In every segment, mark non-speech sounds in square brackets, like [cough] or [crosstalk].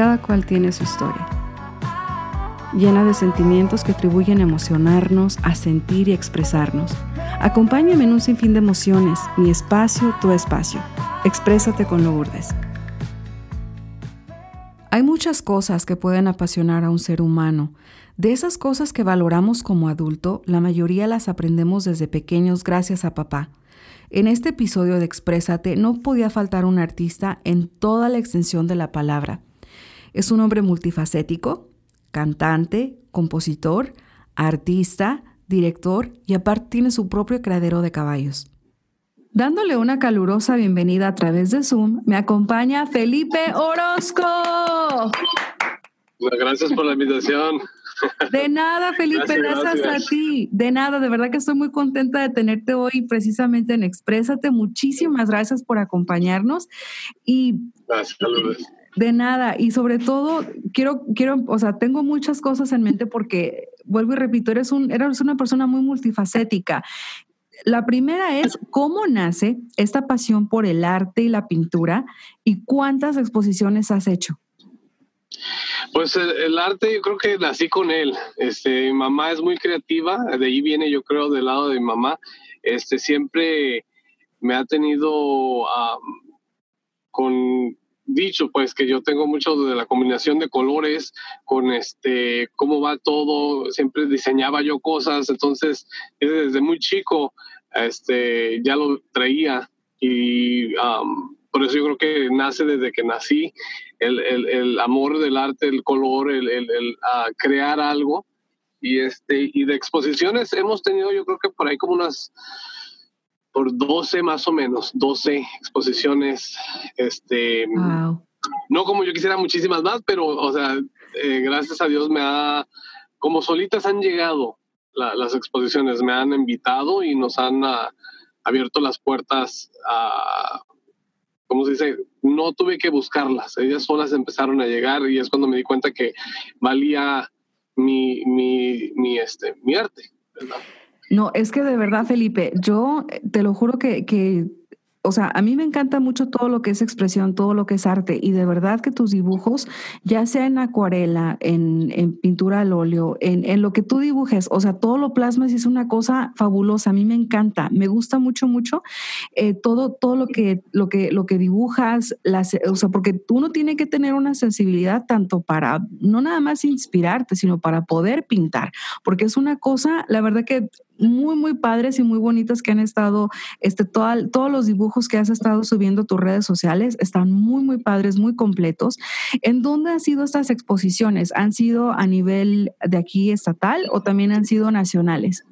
cada cual tiene su historia, llena de sentimientos que atribuyen a emocionarnos, a sentir y expresarnos. Acompáñame en un sinfín de emociones, mi espacio, tu espacio. Exprésate con Lourdes. Hay muchas cosas que pueden apasionar a un ser humano. De esas cosas que valoramos como adulto, la mayoría las aprendemos desde pequeños gracias a papá. En este episodio de Exprésate no podía faltar un artista en toda la extensión de la palabra. Es un hombre multifacético, cantante, compositor, artista, director y aparte tiene su propio criadero de caballos. Dándole una calurosa bienvenida a través de Zoom, me acompaña Felipe Orozco. Gracias por la invitación. De nada, Felipe, gracias, a ti. De nada, de verdad que estoy muy contenta de tenerte hoy precisamente en Exprésate. Muchísimas gracias por acompañarnos. Y gracias, De nada, y sobre todo quiero, quiero, o sea, tengo muchas cosas en mente porque, vuelvo y repito, eres, un, eres una persona muy multifacética la primera es cómo nace esta pasión por el arte y la pintura y cuántas exposiciones has hecho. Pues el, arte yo creo que nací con él. Este, mi mamá es muy creativa, de ahí viene yo creo del lado de mi mamá. Este, siempre me ha tenido con dicho pues que yo tengo mucho de la combinación de colores con este cómo va todo siempre diseñaba yo cosas entonces desde muy chico este ya lo traía y por eso yo creo que nace desde que nací el, el, amor del arte el color el, el crear algo. Y este y de exposiciones hemos tenido yo creo que por ahí como unas por 12 más o menos, 12 exposiciones. Este, No como yo quisiera muchísimas más, pero, o sea, eh, gracias a Dios me ha, como solitas han llegado las exposiciones, me han invitado y nos han ah, abierto las puertas a, ¿cómo se dice? No tuve que buscarlas, ellas solas empezaron a llegar y es cuando me di cuenta que valía mi, mi, mi, este, mi arte. ¿verdad? No, es que de verdad, Felipe, yo te lo juro que, que o sea, a mí me encanta mucho todo lo que es expresión, todo lo que es arte y de verdad que tus dibujos, ya sea en acuarela, en, pintura al óleo, en, lo que tú dibujes, o sea, todo lo plasmas y es una cosa fabulosa. A mí me encanta, me gusta mucho, mucho eh, todo, todo lo que, lo que, lo que dibujas, las, o sea, porque tú no tienes que tener una sensibilidad tanto para no nada más inspirarte, sino para poder pintar, porque es una cosa, la verdad que muy, muy padres y muy bonitas que han estado, este, todos los dibujos que has estado subiendo tus redes sociales están muy, muy padres, muy completos. ¿En dónde han sido estas exposiciones? ¿Han sido a nivel de aquí estatal o también han sido nacionales?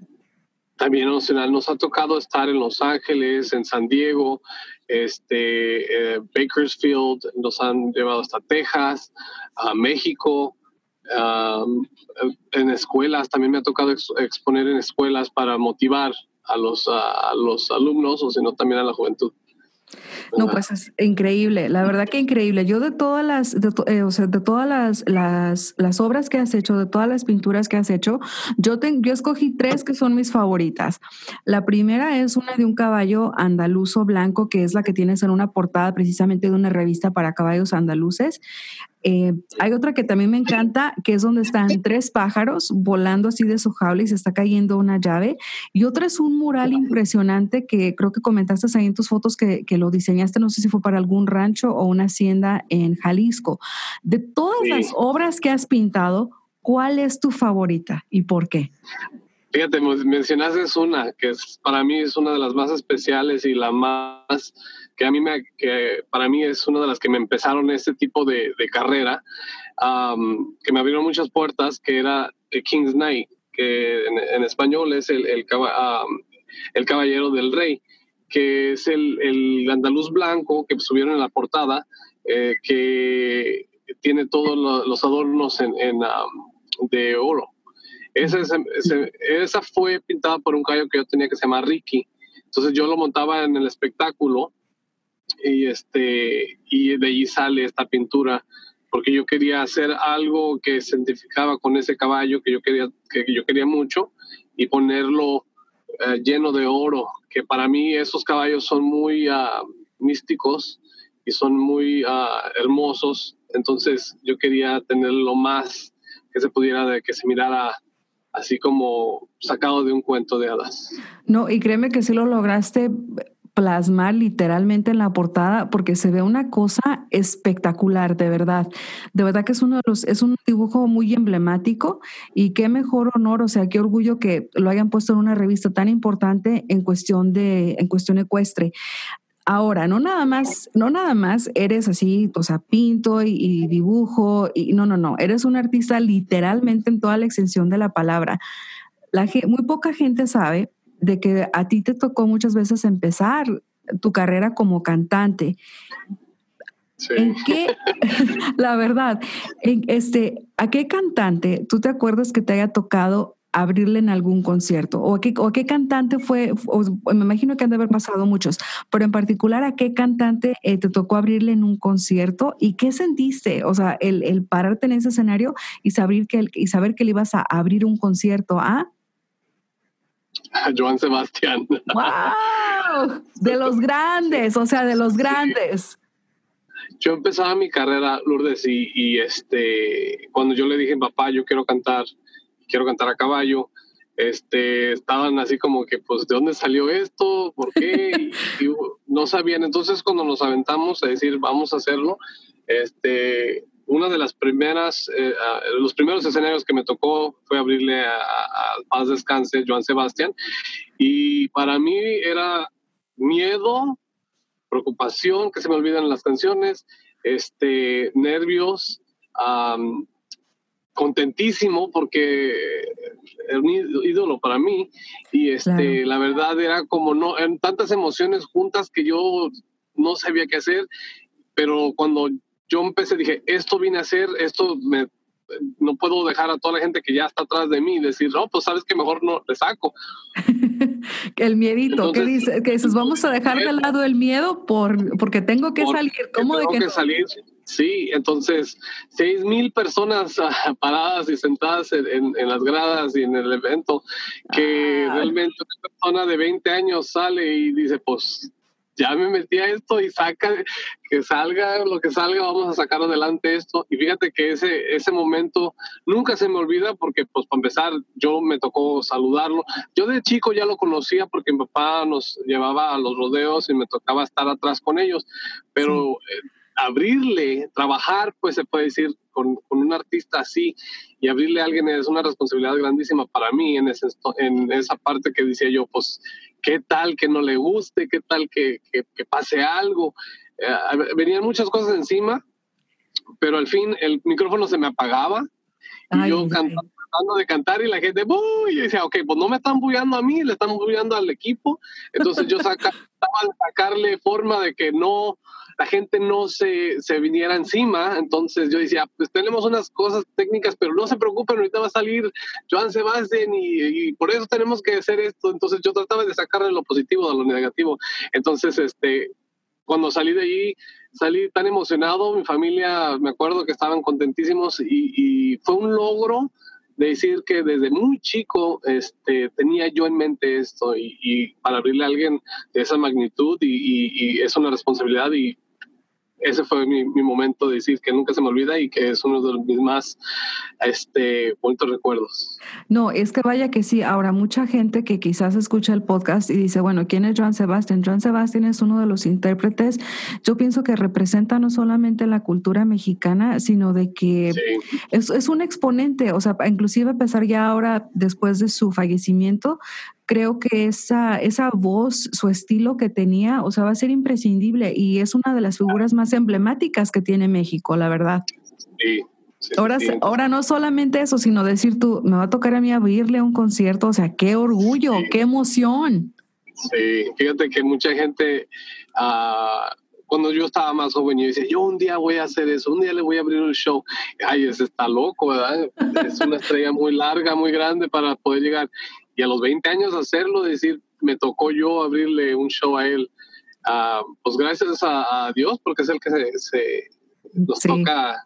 También nacional. Nos ha tocado estar en Los Ángeles, en San Diego, este, eh, Bakersfield, nos han llevado hasta Texas, a México, en escuelas, también me ha tocado exponer en escuelas para motivar a los, a, los alumnos o sino también a la juventud. No, pues es increíble, la verdad que increíble. Yo de todas las, eh, o sea, de todas las, las, las, obras que has hecho, de todas las pinturas que has hecho, yo, te, yo escogí tres que son mis favoritas. La primera es una de un caballo andaluzo blanco, que es la que tienes en una portada precisamente de una revista para caballos andaluces. Eh, hay otra que también me encanta, que es donde están tres pájaros volando así de su jaula y se está cayendo una llave. Y otra es un mural impresionante que creo que comentaste ahí en tus fotos que, que lo diseñaste, no sé si fue para algún rancho o una hacienda en Jalisco. De todas las obras que has pintado, ¿cuál es tu favorita y por qué? Fíjate, mencionaste una que es, para mí es una de las más especiales y la más que a mí me, que para mí es una de las que me empezaron este tipo de, de carrera, que me abrieron muchas puertas, que era King's Knight, que en, español es el, el, el, caballero del rey, que es el, el andaluz blanco que subieron en la portada, eh, que tiene todos los adornos en, en de oro. Esa, esa, fue pintada por un caballo que yo tenía que se llama Ricky. Entonces yo lo montaba en el espectáculo y este y de ahí sale esta pintura porque yo quería hacer algo que se identificaba con ese caballo que yo quería que yo quería mucho y ponerlo eh, lleno de oro que para mí esos caballos son muy ah, místicos y son muy ah, hermosos. Entonces yo quería tener lo más que se pudiera de que se mirara así como sacado de un cuento de hadas. No, y créeme que sí lo lograste plasmar literalmente en la portada porque se ve una cosa espectacular, de verdad. De verdad que es uno de los, es un dibujo muy emblemático y qué mejor honor, o sea, qué orgullo que lo hayan puesto en una revista tan importante en cuestión de, en cuestión ecuestre. Ahora, no nada más, no nada más eres así, o sea, pinto y, dibujo, y no, no, no, eres un artista literalmente en toda la extensión de la palabra. La, muy poca gente sabe de que a ti te tocó muchas veces empezar tu carrera como cantante. Sí. ¿En qué, [laughs] la verdad, en este, ¿a qué cantante tú te acuerdas que te haya tocado abrirle en algún concierto? ¿O a qué, qué cantante fue? me imagino que han de haber pasado muchos, pero en particular, ¿a qué cantante eh, te tocó abrirle en un concierto? ¿Y qué sentiste? O sea, el, el pararte en ese escenario y saber, que, y saber que le ibas a abrir un concierto a... [laughs] A Joan Sebastián. ¡Wow! De los [laughs] grandes, o sea, de los grandes. Yo empezaba mi carrera, Lourdes, y, y, este, cuando yo le dije, papá, yo quiero cantar, quiero cantar a caballo, este, estaban así como que, pues, ¿de dónde salió esto? ¿Por qué? Y, [laughs] no sabían. Entonces, cuando nos aventamos a decir, vamos a hacerlo, este, una de las primeras, eh, los primeros escenarios que me tocó fue abrirle a, Paz Descanse, Joan Sebastián, y para mí era miedo, preocupación, que se me olvidan las canciones, este, nervios, contentísimo porque era un ídolo para mí. Y este la verdad era como no en tantas emociones juntas que yo no sabía qué hacer. Pero cuando yo empecé dije esto vine a hacer esto me no puedo dejar a toda la gente que ya está atrás de mí y decir, no, pues sabes que mejor no le saco. [laughs] el miedito, ¿qué dices? Que dices, vamos a dejar de lado el miedo por, porque tengo que salir. ¿Cómo de que, salir? Sí, entonces, seis mil personas ah, paradas y sentadas en, las gradas y en el evento, que ah. realmente una persona de 20 años sale y dice, pues ya me metí a esto y saca, que salga lo que salga, vamos a sacar adelante esto. Y fíjate que ese, ese momento nunca se me olvida porque, pues, para empezar, yo me tocó saludarlo. Yo de chico ya lo conocía porque mi papá nos llevaba a los rodeos y me tocaba estar atrás con ellos, pero... Eh, abrirle, trabajar, pues se puede decir, con, con, un artista así y abrirle a alguien es una responsabilidad grandísima para mí en, ese, en esa parte que decía yo, pues, ¿qué tal que no le guste? ¿Qué tal que, que, pase algo? Eh, venían muchas cosas encima, pero al fin el micrófono se me apagaba y yo cantando, tratando de cantar y la gente, ¡Buy! y decía, ok, pues no me están bullando a mí, le están bullando al equipo. Entonces yo saca, [laughs] sacarle forma de que no, la gente no se, se, viniera encima. Entonces yo decía, pues tenemos unas cosas técnicas, pero no se preocupen, ahorita va a salir Joan Sebastián y, y, por eso tenemos que hacer esto. Entonces yo trataba de sacarle lo positivo de lo negativo. Entonces, este, cuando salí de allí, salí tan emocionado, mi familia, me acuerdo que estaban contentísimos y, fue un logro de decir que desde muy chico este, tenía yo en mente esto y, para abrirle a alguien de esa magnitud y, y es una responsabilidad y ese fue mi, momento de decir que nunca se me olvida y que es uno de mis más este, bonitos recuerdos. No, es que vaya que sí. Ahora, mucha gente que quizás escucha el podcast y dice, bueno, ¿quién es Joan Sebastián? Joan Sebastián es uno de los intérpretes, yo pienso que representa no solamente la cultura mexicana, sino de que es, es un exponente, o sea, inclusive a pesar ya ahora, después de su fallecimiento, creo que esa, esa voz, su estilo que tenía, o sea, va a ser imprescindible y es una de las figuras más emblemáticas que tiene México, la verdad. Sí. ahora, ahora no solamente eso, sino decir tú, me va a tocar a mí abrirle un concierto, o sea, qué orgullo, qué emoción. Sí, fíjate que mucha gente, uh, cuando yo estaba más joven, yo decía, yo un día voy a hacer eso, un día le voy a abrir un show. Ay, ese está loco, ¿verdad? Es una estrella muy larga, muy grande para poder llegar y a los 20 años hacerlo, decir, me tocó yo abrirle un show a él. Uh, pues gracias a, Dios, porque es el que se, nos toca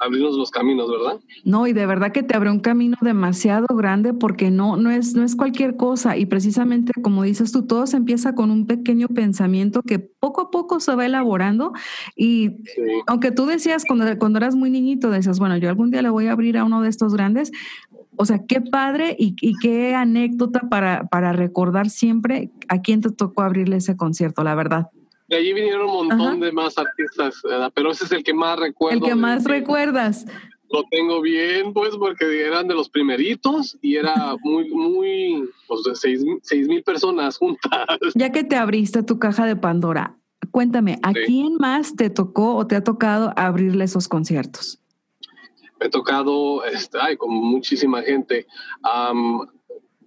abrirnos los caminos, ¿verdad? No, y de verdad que te abre un camino demasiado grande porque no, no, es, no es cualquier cosa. Y precisamente, como dices tú, todo se empieza con un pequeño pensamiento que poco a poco se va elaborando. Y aunque tú decías cuando, cuando eras muy niñito, decías, bueno, yo algún día le voy a abrir a uno de estos grandes. O sea, qué padre y, y qué anécdota para, para recordar siempre a quién te tocó abrirle ese concierto, la verdad. De allí vinieron un montón de más artistas, pero ese es el que más recuerdo. El que más recuerdas. Lo tengo bien, pues, porque eran de los primeritos y era muy, muy, pues, de seis, mil personas juntas. [laughs] Ya que te abriste tu caja de Pandora, cuéntame, ¿a quién más te tocó o te ha tocado abrirle esos conciertos? Me ha tocado, este, ay, con muchísima gente.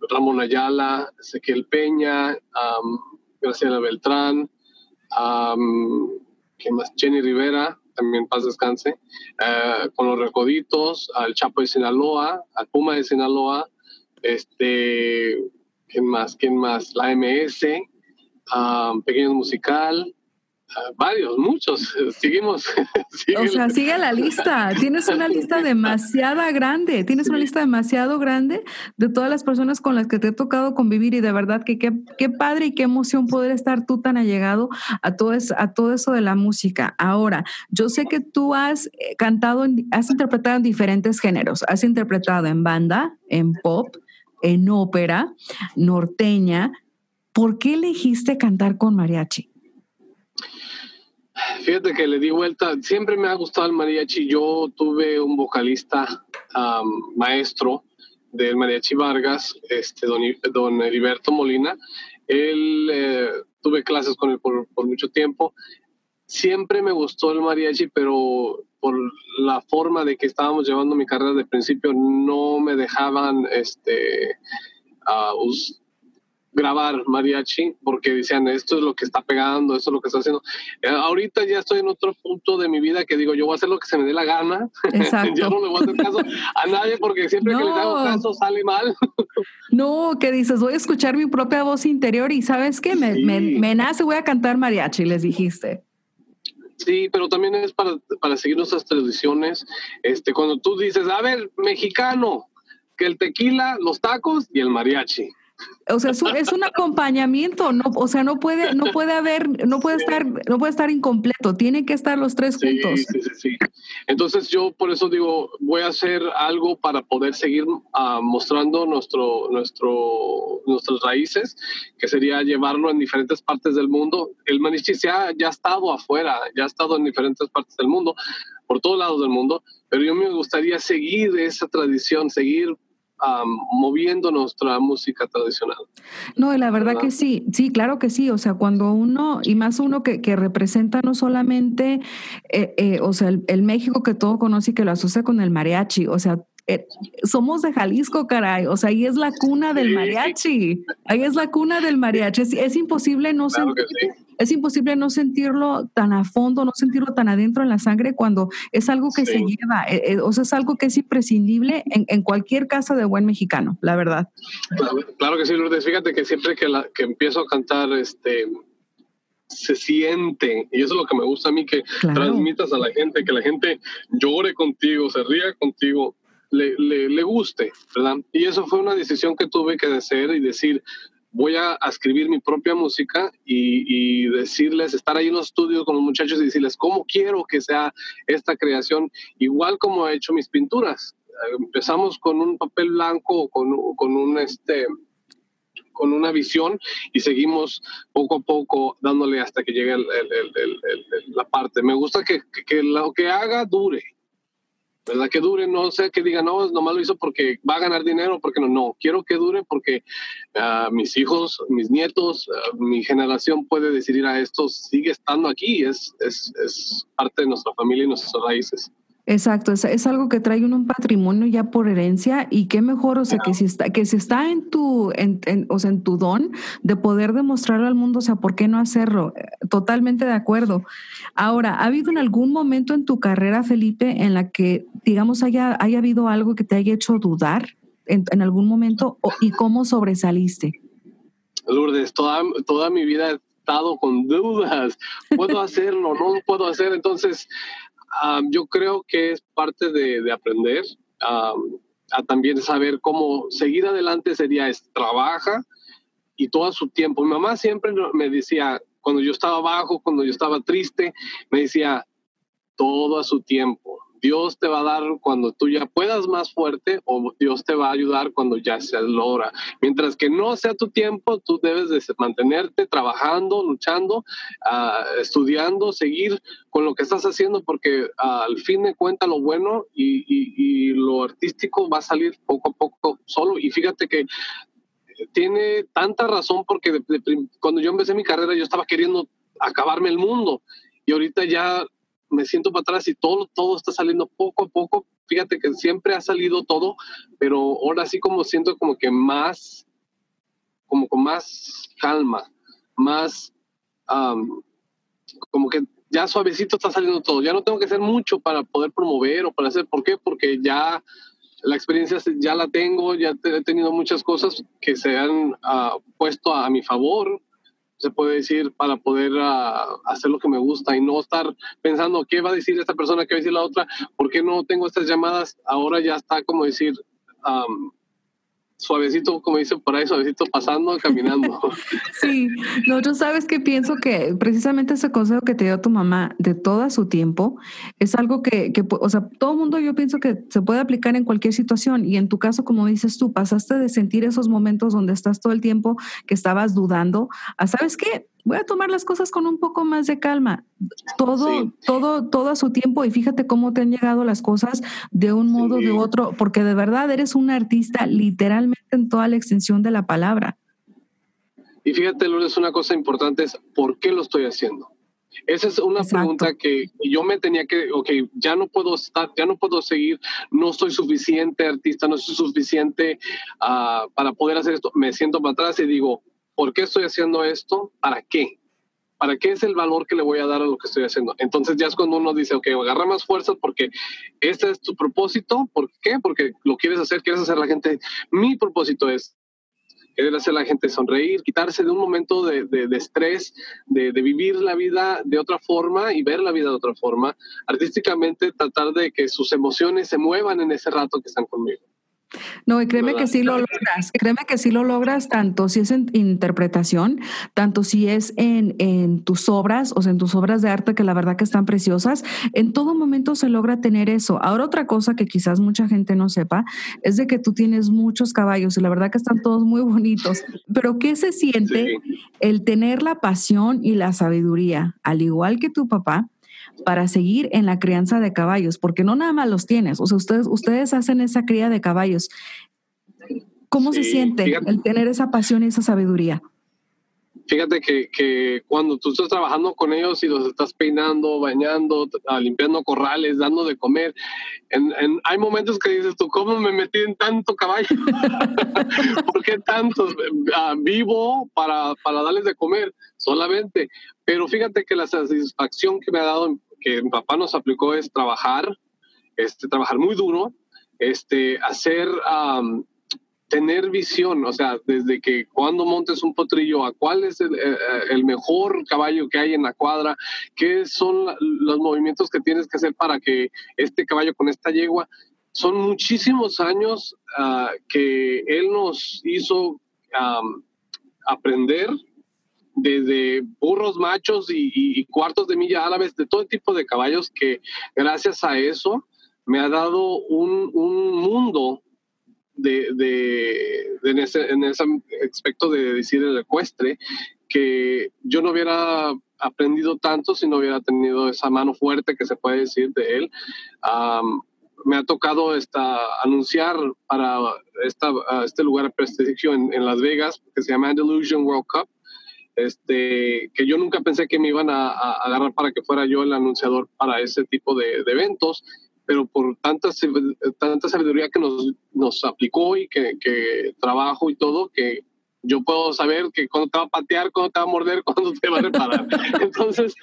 Ramón Ayala, Ezequiel Peña, Graciela Beltrán, ¿quién más? Jenny Rivera, también paz descanse, eh, con los Recoditos, al Chapo de Sinaloa, al Puma de Sinaloa, este, ¿quién más? ¿Quién más? La MS, Pequeños Musical, varios, muchos. [laughs] Seguimos. [laughs] o sea, sigue la lista. Tienes una [laughs] lista demasiada grande. Tienes una lista demasiado grande de todas las personas con las que te he tocado convivir y de verdad que qué, padre y qué emoción poder estar tú tan allegado a todo, eso, a todo eso de la música. Ahora, yo sé que tú has eh, cantado, has interpretado en diferentes géneros. Has interpretado en banda, en pop, en ópera, norteña. ¿Por qué elegiste cantar con mariachi? Fíjate que le di vuelta, siempre me ha gustado el mariachi. Yo tuve un vocalista maestro del mariachi Vargas, este, don, don Heriberto Molina. Él eh, tuve clases con él por, mucho tiempo. Siempre me gustó el mariachi, pero por la forma de que estábamos llevando mi carrera de principio no me dejaban este, uh, grabar mariachi porque decían esto es lo que está pegando, esto es lo que está haciendo. Eh, ahorita ya estoy en otro punto de mi vida que digo, yo voy a hacer lo que se me dé la gana. [laughs] yo no le voy a hacer caso a nadie porque siempre que les hago caso sale mal. [laughs] no, que dices, voy a escuchar mi propia voz interior y sabes qué, me, me, nace, voy a cantar mariachi, les dijiste. Sí, pero también es para, para seguir nuestras tradiciones. Este, cuando tú dices, a ver, mexicano, que el tequila, los tacos y el mariachi. O sea, es un, acompañamiento, no, o sea, no puede, no puede haber, no puede estar, no puede estar incompleto, tienen que estar los tres juntos. Sí, sí, sí. Entonces yo por eso digo, voy a hacer algo para poder seguir ah, mostrando nuestro, nuestro, nuestras raíces, que sería llevarlo en diferentes partes del mundo. El Manichi se ha, ya ha estado afuera, ya ha estado en diferentes partes del mundo, por todos lados del mundo, pero yo me gustaría seguir esa tradición, seguir moviendo nuestra música tradicional. No, la verdad, que sí, sí, claro que sí. O sea, cuando uno, y más uno que, que representa no solamente, eh, eh, o sea, el, México que todo conoce y que lo asocia con el mariachi, o sea, eh, somos de Jalisco, caray. O sea, ahí es la cuna del mariachi. Ahí es la cuna del mariachi. Es, imposible no sentir, es imposible no sentirlo tan a fondo, no sentirlo tan adentro en la sangre cuando es algo que se lleva. Eh, eh, o sea, es algo que es imprescindible en, cualquier casa de buen mexicano, la verdad. Claro, que sí, Lourdes. Fíjate que siempre que, la, que empiezo a cantar, este, se siente, y eso es lo que me gusta a mí, que transmitas a la gente, que la gente llore contigo, se ría contigo, le, le, guste, ¿verdad? Y eso fue una decisión que tuve que hacer y decir, voy a, escribir mi propia música y, decirles, estar ahí en los estudios con los muchachos y decirles cómo quiero que sea esta creación, igual como he hecho mis pinturas. Empezamos con un papel blanco, con, con un este con una visión y seguimos poco a poco dándole hasta que llegue la parte. Me gusta que lo que haga dure, ¿verdad? Que dure, no sé, que diga, no, nomás lo hizo porque va a ganar dinero, porque no, no, quiero que dure porque uh, mis hijos, mis nietos, uh, mi generación puede decidir a esto, sigue estando aquí, es, es, es parte de nuestra familia y nuestras raíces. Exacto, es, es, algo que trae un patrimonio ya por herencia y qué mejor, o sea, que si está, que si está en tu, en, o sea, en tu don de poder demostrarlo al mundo, o sea, ¿por qué no hacerlo? Totalmente de acuerdo. Ahora, ¿ha habido en algún momento en tu carrera, Felipe, en la que, digamos, haya, haya habido algo que te haya hecho dudar en, en algún momento y cómo sobresaliste? Lourdes, toda, toda mi vida he estado con dudas. ¿Puedo hacerlo? ¿No puedo hacer? Entonces, yo creo que es parte de, aprender a también saber cómo seguir adelante sería es trabaja y todo su tiempo. Mi mamá siempre me decía, cuando yo estaba bajo, cuando yo estaba triste, me decía, todo a su tiempo. Dios te va a dar cuando tú ya puedas más fuerte o Dios te va a ayudar cuando ya se logra. Mientras que no sea tu tiempo, tú debes de mantenerte trabajando, luchando, uh, estudiando, seguir con lo que estás haciendo porque al fin de cuentas lo bueno y, lo artístico va a salir poco a poco solo. Y fíjate que tiene tanta razón porque cuando yo empecé mi carrera yo estaba queriendo acabarme el mundo y ahorita ya me siento para atrás y todo, todo está saliendo poco a poco. Fíjate que siempre ha salido todo, pero ahora sí como siento como que más, como con más calma, más, como que ya suavecito está saliendo todo. Ya no tengo que hacer mucho para poder promover o para hacer. ¿Por qué? Porque ya la experiencia ya la tengo, ya he tenido muchas cosas que se han uh, puesto a, mi favor se puede decir, para poder uh, hacer lo que me gusta y no estar pensando qué va a decir esta persona, qué va a decir la otra, por qué no tengo estas llamadas. Ahora ya está como decir, um, suavecito, como dice por ahí, suavecito pasando, caminando. [laughs] sí, no, yo sabes que pienso que precisamente ese consejo que te dio tu mamá de todo su tiempo es algo que, que, o sea, todo mundo yo pienso que se puede aplicar en cualquier situación y en tu caso, como dices tú, pasaste de sentir esos momentos donde estás todo el tiempo que estabas dudando a, ¿sabes qué? Voy a tomar las cosas con un poco más de calma. Todo, todo, todo a su tiempo y fíjate cómo te han llegado las cosas de un modo o de otro, porque de verdad eres un artista literalmente en toda la extensión de la palabra. Y fíjate, Lourdes, una cosa importante es ¿por qué lo estoy haciendo? Esa es una pregunta que yo me tenía que, ok, ya no puedo estar, ya no puedo seguir, no soy suficiente artista, no soy suficiente uh, para poder hacer esto. Me siento para atrás y digo, ¿por qué estoy haciendo esto? ¿Para qué? ¿Para qué es el valor que le voy a dar a lo que estoy haciendo? Entonces ya es cuando uno dice, ok, agarra más fuerza porque este es tu propósito. ¿Por qué? Porque lo quieres hacer, quieres hacer a la gente. Mi propósito es querer hacer a la gente sonreír, quitarse de un momento de, de, estrés, de, de, vivir la vida de otra forma y ver la vida de otra forma. Artísticamente tratar de que sus emociones se muevan en ese rato que están conmigo. No, y créeme que sí lo logras, créeme que sí lo logras, tanto si es en interpretación, tanto si es en, en, tus obras, o sea, en tus obras de arte, que la verdad que están preciosas, en todo momento se logra tener eso. Ahora otra cosa que quizás mucha gente no sepa es de que tú tienes muchos caballos y la verdad que están todos muy bonitos, pero ¿qué se siente el tener la pasión y la sabiduría, al igual que tu papá? Para seguir en la crianza de caballos, porque no nada más los tienes, o sea, ustedes, ustedes hacen esa cría de caballos. ¿Cómo se siente el tener esa pasión y esa sabiduría? Fíjate que, que, cuando tú estás trabajando con ellos y los estás peinando, bañando, ah, limpiando corrales, dando de comer, en, hay momentos que dices tú, ¿cómo me metí en tanto caballo? [laughs] ¿Por qué tantos? Ah, vivo para, para darles de comer solamente. Pero fíjate que la satisfacción que me ha dado que mi papá nos aplicó es trabajar, este, trabajar muy duro, este, hacer, tener visión, o sea, desde que cuando montes un potrillo, a cuál es el, eh, el, mejor caballo que hay en la cuadra, qué son los movimientos que tienes que hacer para que este caballo con esta yegua, son muchísimos años uh, que él nos hizo um, aprender desde burros machos y, cuartos de milla árabes, de todo tipo de caballos que gracias a eso me ha dado un, mundo de, de, en, ese, en, ese, aspecto de decir el ecuestre que yo no hubiera aprendido tanto si no hubiera tenido esa mano fuerte que se puede decir de él. me ha tocado esta, anunciar para esta, este lugar de prestigio en, en, Las Vegas que se llama Andalusian World Cup este, que yo nunca pensé que me iban a, agarrar para que fuera yo el anunciador para ese tipo de, eventos, pero por tanta, tanta sabiduría que nos, nos aplicó y que, que, trabajo y todo, que yo puedo saber que cuando te va a patear, cuando te va a morder, [laughs] cuando te va a reparar. [laughs] Entonces,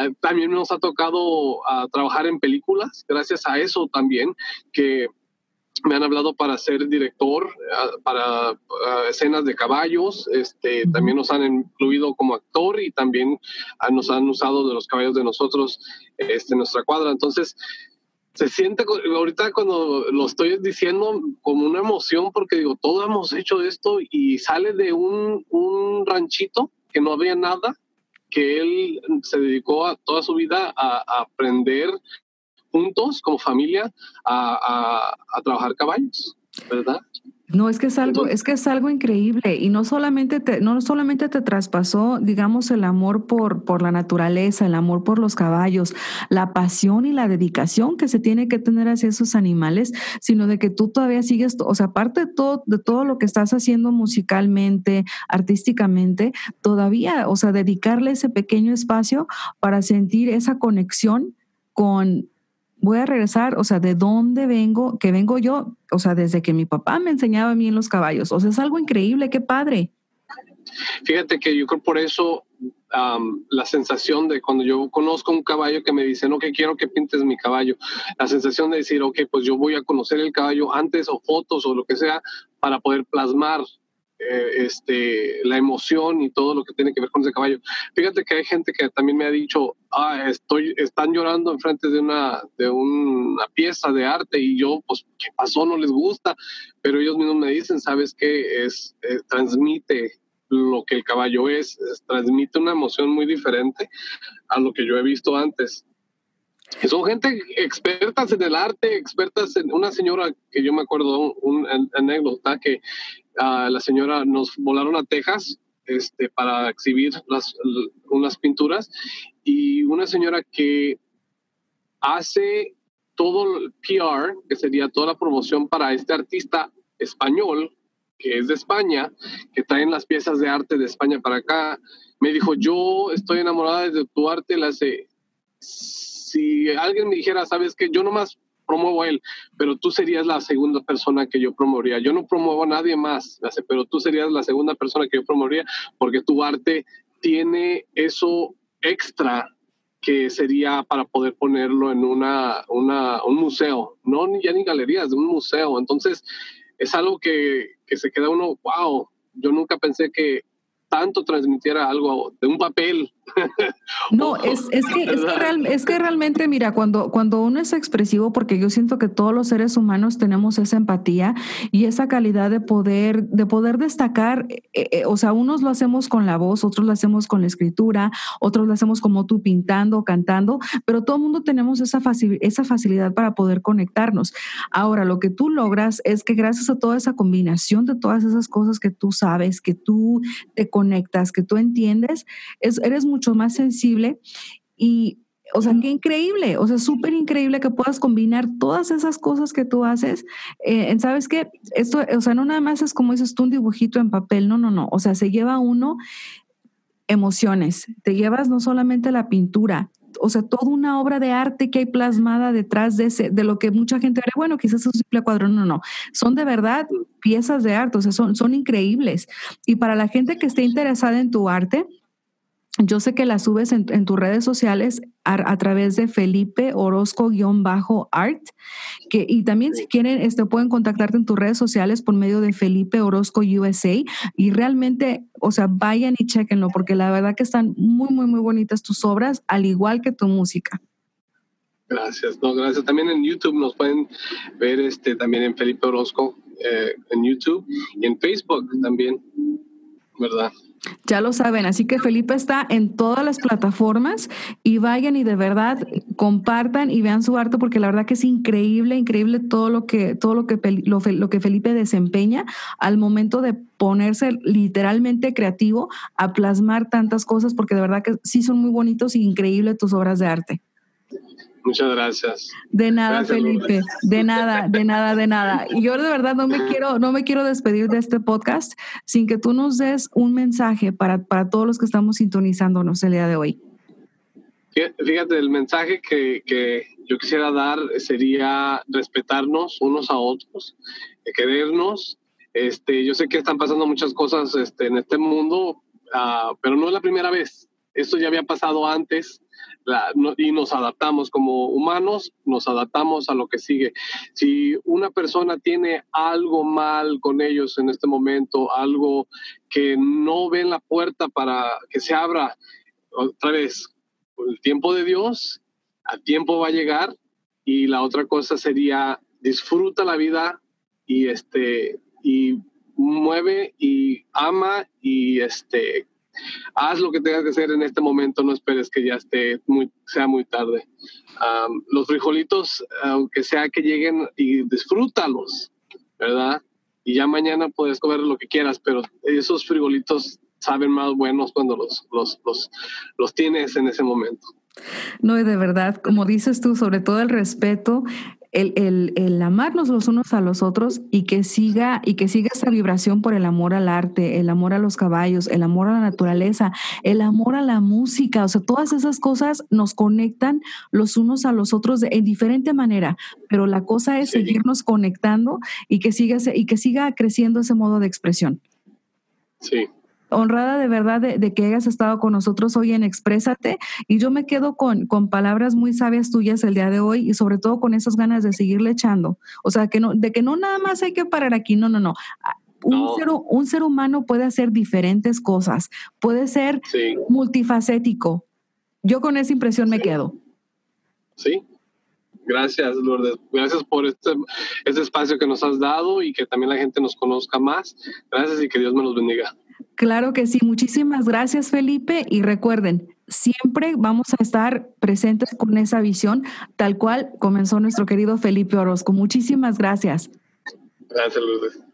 eh, también nos ha tocado uh, trabajar en películas, gracias a eso también, que me han hablado para ser director, ah, para ah, escenas de caballos, este, también nos han incluido como actor y también nos han usado de los caballos de nosotros este, en nuestra cuadra. Entonces, se siente ahorita cuando lo estoy diciendo como una emoción porque digo, todos hemos hecho esto y sale de un, un ranchito que no había nada, que él se dedicó a, toda su vida a, a aprender juntos como familia a, trabajar caballos, ¿verdad? No, es que es algo, es que es algo increíble y no solamente te, no solamente te traspasó, digamos, el amor por, por la naturaleza, el amor por los caballos, la pasión y la dedicación que se tiene que tener hacia esos animales, sino de que tú todavía sigues, o sea, aparte de todo, de todo lo que estás haciendo musicalmente, artísticamente, todavía, o sea, dedicarle ese pequeño espacio para sentir esa conexión con voy a regresar, o sea, de dónde vengo, que vengo yo, o sea, desde que mi papá me enseñaba a mí en los caballos, o sea, es algo increíble, qué padre. Fíjate que yo creo por eso la sensación de cuando yo conozco un caballo que me dice, no, que quiero que pintes mi caballo, la sensación de decir, ok, pues yo voy a conocer el caballo antes o fotos o lo que sea para poder plasmar eh, este, la emoción y todo lo que tiene que ver con ese caballo. Fíjate que hay gente que también me ha dicho, ah, estoy, están llorando enfrente de una, de una pieza de arte y yo, pues, ¿qué pasó? No les gusta, pero ellos mismos me dicen, ¿sabes qué? Es, eh, transmite lo que el caballo es, transmite una emoción muy diferente a lo que yo he visto antes. son gente expertas en el arte, expertas en una señora que yo me acuerdo, un, un anécdota que la señora nos volaron a Texas este, para exhibir las, unas pinturas y una señora que hace todo el PR, que sería toda la promoción para este artista español, que es de España, que traen las piezas de arte de España para acá, me dijo, yo estoy enamorada de tu arte, la sé. Si alguien me dijera, sabes que yo nomás promuevo a él, pero tú serías la segunda persona que yo promovería. Yo no promuevo a nadie más, pero tú serías la segunda persona que yo promovería porque tu arte tiene eso extra que sería para poder ponerlo en una, una, un museo, no ya ni galerías, de un museo. Entonces, es algo que, que se queda uno, wow, yo nunca pensé que tanto transmitiera algo de un papel. No, [laughs] es, es, que, es, que es, que realmente, mira, cuando, cuando uno es expresivo, porque yo siento que todos los seres humanos tenemos esa empatía y esa calidad de poder, de poder destacar, eh, eh, o sea, unos lo hacemos con la voz, otros lo hacemos con la escritura, otros lo hacemos como tú pintando, cantando, pero todo el mundo tenemos esa, esa facilidad para poder conectarnos. Ahora, lo que tú logras es que gracias a toda esa combinación de todas esas cosas que tú sabes, que tú te conectas, que tú entiendes, es, eres mucho más sensible y, o sea, qué increíble, o sea, súper increíble que puedas combinar todas esas cosas que tú haces. Eh, ¿Sabes qué? Esto, o sea, no nada más es como dices tú un dibujito en papel, no, no, no, o sea, se lleva uno emociones, te llevas no solamente la pintura, o sea, toda una obra de arte que hay plasmada detrás de, ese, de lo que mucha gente diría, bueno, quizás es un simple cuadro, no, no, son de verdad piezas de arte, o sea, son, son increíbles. Y para la gente que esté interesada en tu arte, yo sé que la subes en, tus redes sociales a, través de Felipe Orozco-art, que, y también si quieren, este, pueden contactarte en tus redes sociales por medio de Felipe Orozco USA y realmente, o sea, vayan y chequenlo porque la verdad que están muy, muy, muy bonitas tus obras, al igual que tu música. Gracias, no, gracias. También en YouTube nos pueden ver este, también en Felipe Orozco eh, en YouTube y en Facebook también, ¿verdad? Ya lo saben, así que Felipe está en todas las plataformas y vayan y de verdad compartan y vean su arte porque la verdad que es increíble, increíble todo lo que todo lo que lo, que Felipe desempeña al momento de ponerse literalmente creativo a plasmar tantas cosas porque de verdad que sí son muy bonitos y increíbles tus obras de arte. Muchas gracias. De nada, Felipe. De nada, de nada, de nada. Y yo de verdad no me [laughs] quiero, no me quiero despedir de este podcast sin que tú nos des un mensaje para, para todos los que estamos sintonizándonos el día de hoy. Fíjate, el mensaje que, que yo quisiera dar sería respetarnos unos a otros, querernos. Este, yo sé que están pasando muchas cosas este, en este mundo, uh, pero no es la primera vez. Esto ya había pasado antes y nos adaptamos como humanos, nos adaptamos a lo que sigue. Si una persona tiene algo mal con ellos en este momento, algo que no ven la puerta para que se abra, otra vez, el tiempo de Dios, a tiempo va a llegar y la otra cosa sería disfruta la vida y este y mueve y ama y este haz lo que tengas que hacer en este momento, no esperes que ya esté muy, sea muy tarde. los frijolitos, aunque sea que lleguen y disfrútalos, ¿verdad? Y ya mañana puedes comer lo que quieras, pero esos frijolitos saben más buenos cuando los, los, los, los tienes en ese momento. No, y de verdad, como dices tú, sobre todo el respeto, el, el, amarnos los unos a los otros y que siga y que siga esta vibración por el amor al arte, el amor a los caballos, el amor a la naturaleza, el amor a la música, o sea, todas esas cosas nos conectan los unos a los otros de, en diferente manera, pero la cosa es seguirnos conectando y que siga y que siga creciendo ese modo de expresión. Sí honrada de verdad de, que hayas estado con nosotros hoy en Exprésate y yo me quedo con, con palabras muy sabias tuyas el día de hoy y sobre todo con esas ganas de seguirle echando. O sea, que no, de que no nada más hay que parar aquí, no, no, no. Ah, un, Ser, un ser humano puede hacer diferentes cosas, puede ser multifacético. Yo con esa impresión me quedo. Sí, Gracias, Lourdes. Gracias por este, este espacio que nos has dado y que también la gente nos conozca más. Gracias y que Dios me los bendiga. Claro que sí. Muchísimas gracias, Felipe. Y recuerden, siempre vamos a estar presentes con esa visión, tal cual comenzó nuestro querido Felipe Orozco. Muchísimas gracias. Gracias, Lourdes.